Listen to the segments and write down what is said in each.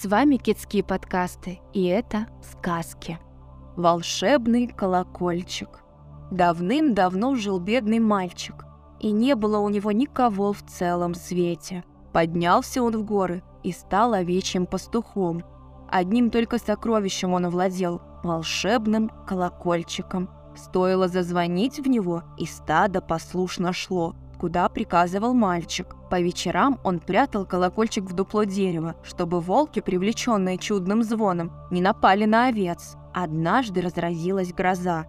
С вами Китские подкасты, и это сказки. Волшебный колокольчик. Давным-давно жил бедный мальчик, и не было у него никого в целом свете. Поднялся он в горы и стал овечьим пастухом. Одним только сокровищем он овладел – волшебным колокольчиком. Стоило зазвонить в него, и стадо послушно шло – куда приказывал мальчик. По вечерам он прятал колокольчик в дупло дерева, чтобы волки, привлеченные чудным звоном, не напали на овец. Однажды разразилась гроза.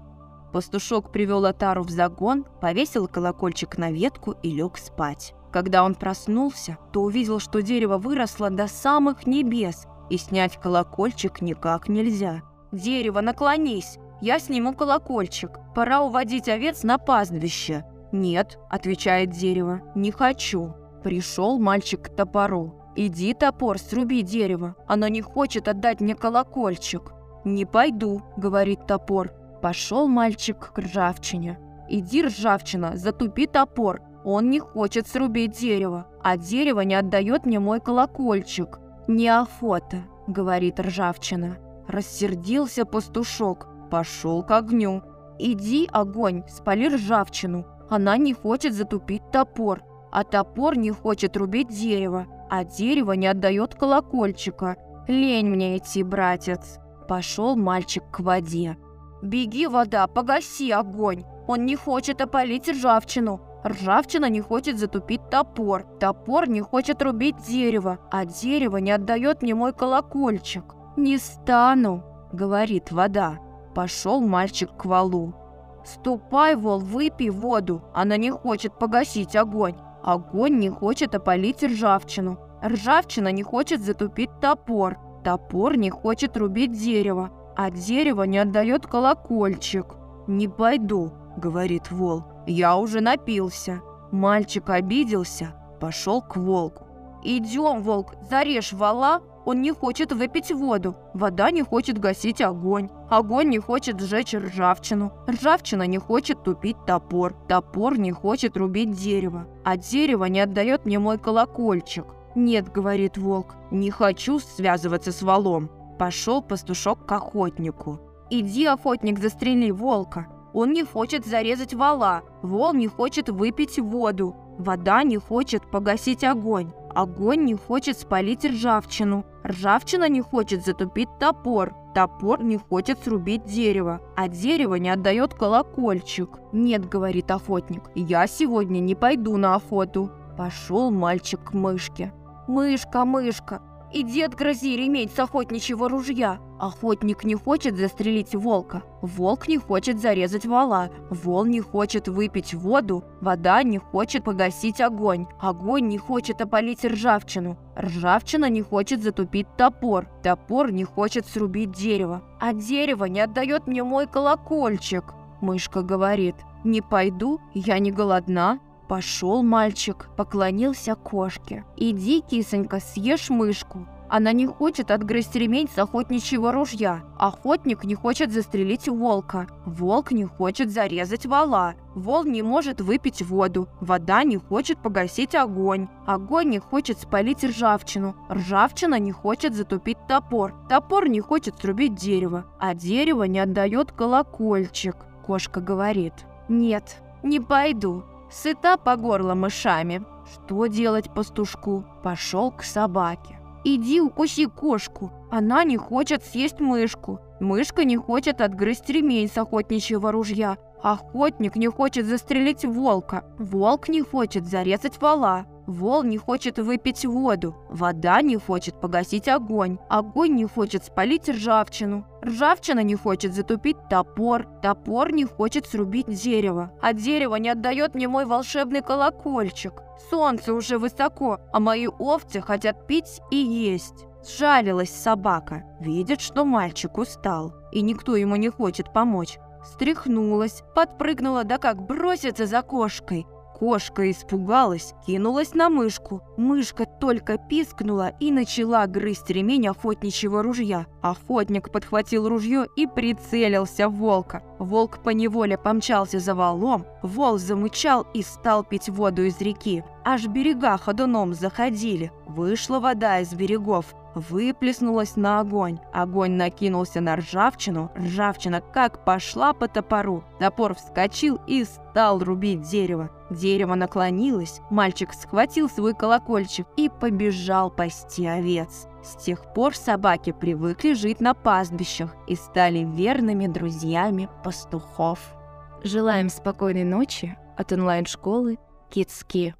Пастушок привел Атару в загон, повесил колокольчик на ветку и лег спать. Когда он проснулся, то увидел, что дерево выросло до самых небес, и снять колокольчик никак нельзя. «Дерево, наклонись! Я сниму колокольчик. Пора уводить овец на пастбище», «Нет», – отвечает дерево, – «не хочу». Пришел мальчик к топору. «Иди, топор, сруби дерево. Оно не хочет отдать мне колокольчик». «Не пойду», – говорит топор. Пошел мальчик к ржавчине. «Иди, ржавчина, затупи топор. Он не хочет срубить дерево, а дерево не отдает мне мой колокольчик». «Неохота», – говорит ржавчина. Рассердился пастушок, пошел к огню. «Иди, огонь, спали ржавчину, она не хочет затупить топор, а топор не хочет рубить дерево, а дерево не отдает колокольчика. Лень мне идти, братец. Пошел мальчик к воде. «Беги, вода, погаси огонь! Он не хочет опалить ржавчину. Ржавчина не хочет затупить топор. Топор не хочет рубить дерево, а дерево не отдает мне мой колокольчик. Не стану!» — говорит вода. Пошел мальчик к валу. «Ступай, вол, выпей воду, она не хочет погасить огонь. Огонь не хочет опалить ржавчину. Ржавчина не хочет затупить топор. Топор не хочет рубить дерево, а дерево не отдает колокольчик. «Не пойду», — говорит вол, — «я уже напился». Мальчик обиделся, пошел к волку. «Идем, волк, зарежь вала, он не хочет выпить воду. Вода не хочет гасить огонь. Огонь не хочет сжечь ржавчину. Ржавчина не хочет тупить топор. Топор не хочет рубить дерево. А дерево не отдает мне мой колокольчик. «Нет», — говорит волк, — «не хочу связываться с валом». Пошел пастушок к охотнику. «Иди, охотник, застрели волка. Он не хочет зарезать вала. Вол не хочет выпить воду. Вода не хочет погасить огонь. Огонь не хочет спалить ржавчину. Ржавчина не хочет затупить топор. Топор не хочет срубить дерево. А дерево не отдает колокольчик. «Нет», — говорит охотник, — «я сегодня не пойду на охоту». Пошел мальчик к мышке. «Мышка, мышка, Иди отгрози ремень с охотничьего ружья. Охотник не хочет застрелить волка. Волк не хочет зарезать вала. Вол не хочет выпить воду. Вода не хочет погасить огонь. Огонь не хочет опалить ржавчину. Ржавчина не хочет затупить топор. Топор не хочет срубить дерево. А дерево не отдает мне мой колокольчик. Мышка говорит, не пойду, я не голодна. Пошел мальчик, поклонился кошке. «Иди, кисонька, съешь мышку». Она не хочет отгрызть ремень с охотничьего ружья. Охотник не хочет застрелить волка. Волк не хочет зарезать вала. Вол не может выпить воду. Вода не хочет погасить огонь. Огонь не хочет спалить ржавчину. Ржавчина не хочет затупить топор. Топор не хочет срубить дерево. А дерево не отдает колокольчик. Кошка говорит. «Нет, не пойду. Сыта по горло мышами. Что делать пастушку? Пошел к собаке. Иди укуси кошку. Она не хочет съесть мышку. Мышка не хочет отгрызть ремень с охотничьего ружья. Охотник не хочет застрелить волка. Волк не хочет зарезать вала. Вол не хочет выпить воду, вода не хочет погасить огонь, огонь не хочет спалить ржавчину, ржавчина не хочет затупить топор, топор не хочет срубить дерево, а дерево не отдает мне мой волшебный колокольчик. Солнце уже высоко, а мои овцы хотят пить и есть. Сжалилась собака, видит, что мальчик устал, и никто ему не хочет помочь. Стряхнулась, подпрыгнула, да как бросится за кошкой. Кошка испугалась, кинулась на мышку. Мышка только пискнула и начала грызть ремень охотничьего ружья. Охотник подхватил ружье и прицелился в волка. Волк поневоле помчался за валом, вол замычал и стал пить воду из реки. Аж берега ходуном заходили. Вышла вода из берегов. Выплеснулась на огонь. Огонь накинулся на ржавчину, ржавчина как пошла по топору. Топор вскочил и стал рубить дерево. Дерево наклонилось, мальчик схватил свой колокольчик и побежал пасти овец. С тех пор собаки привыкли жить на пастбищах и стали верными друзьями пастухов. Желаем спокойной ночи от онлайн-школы Китски.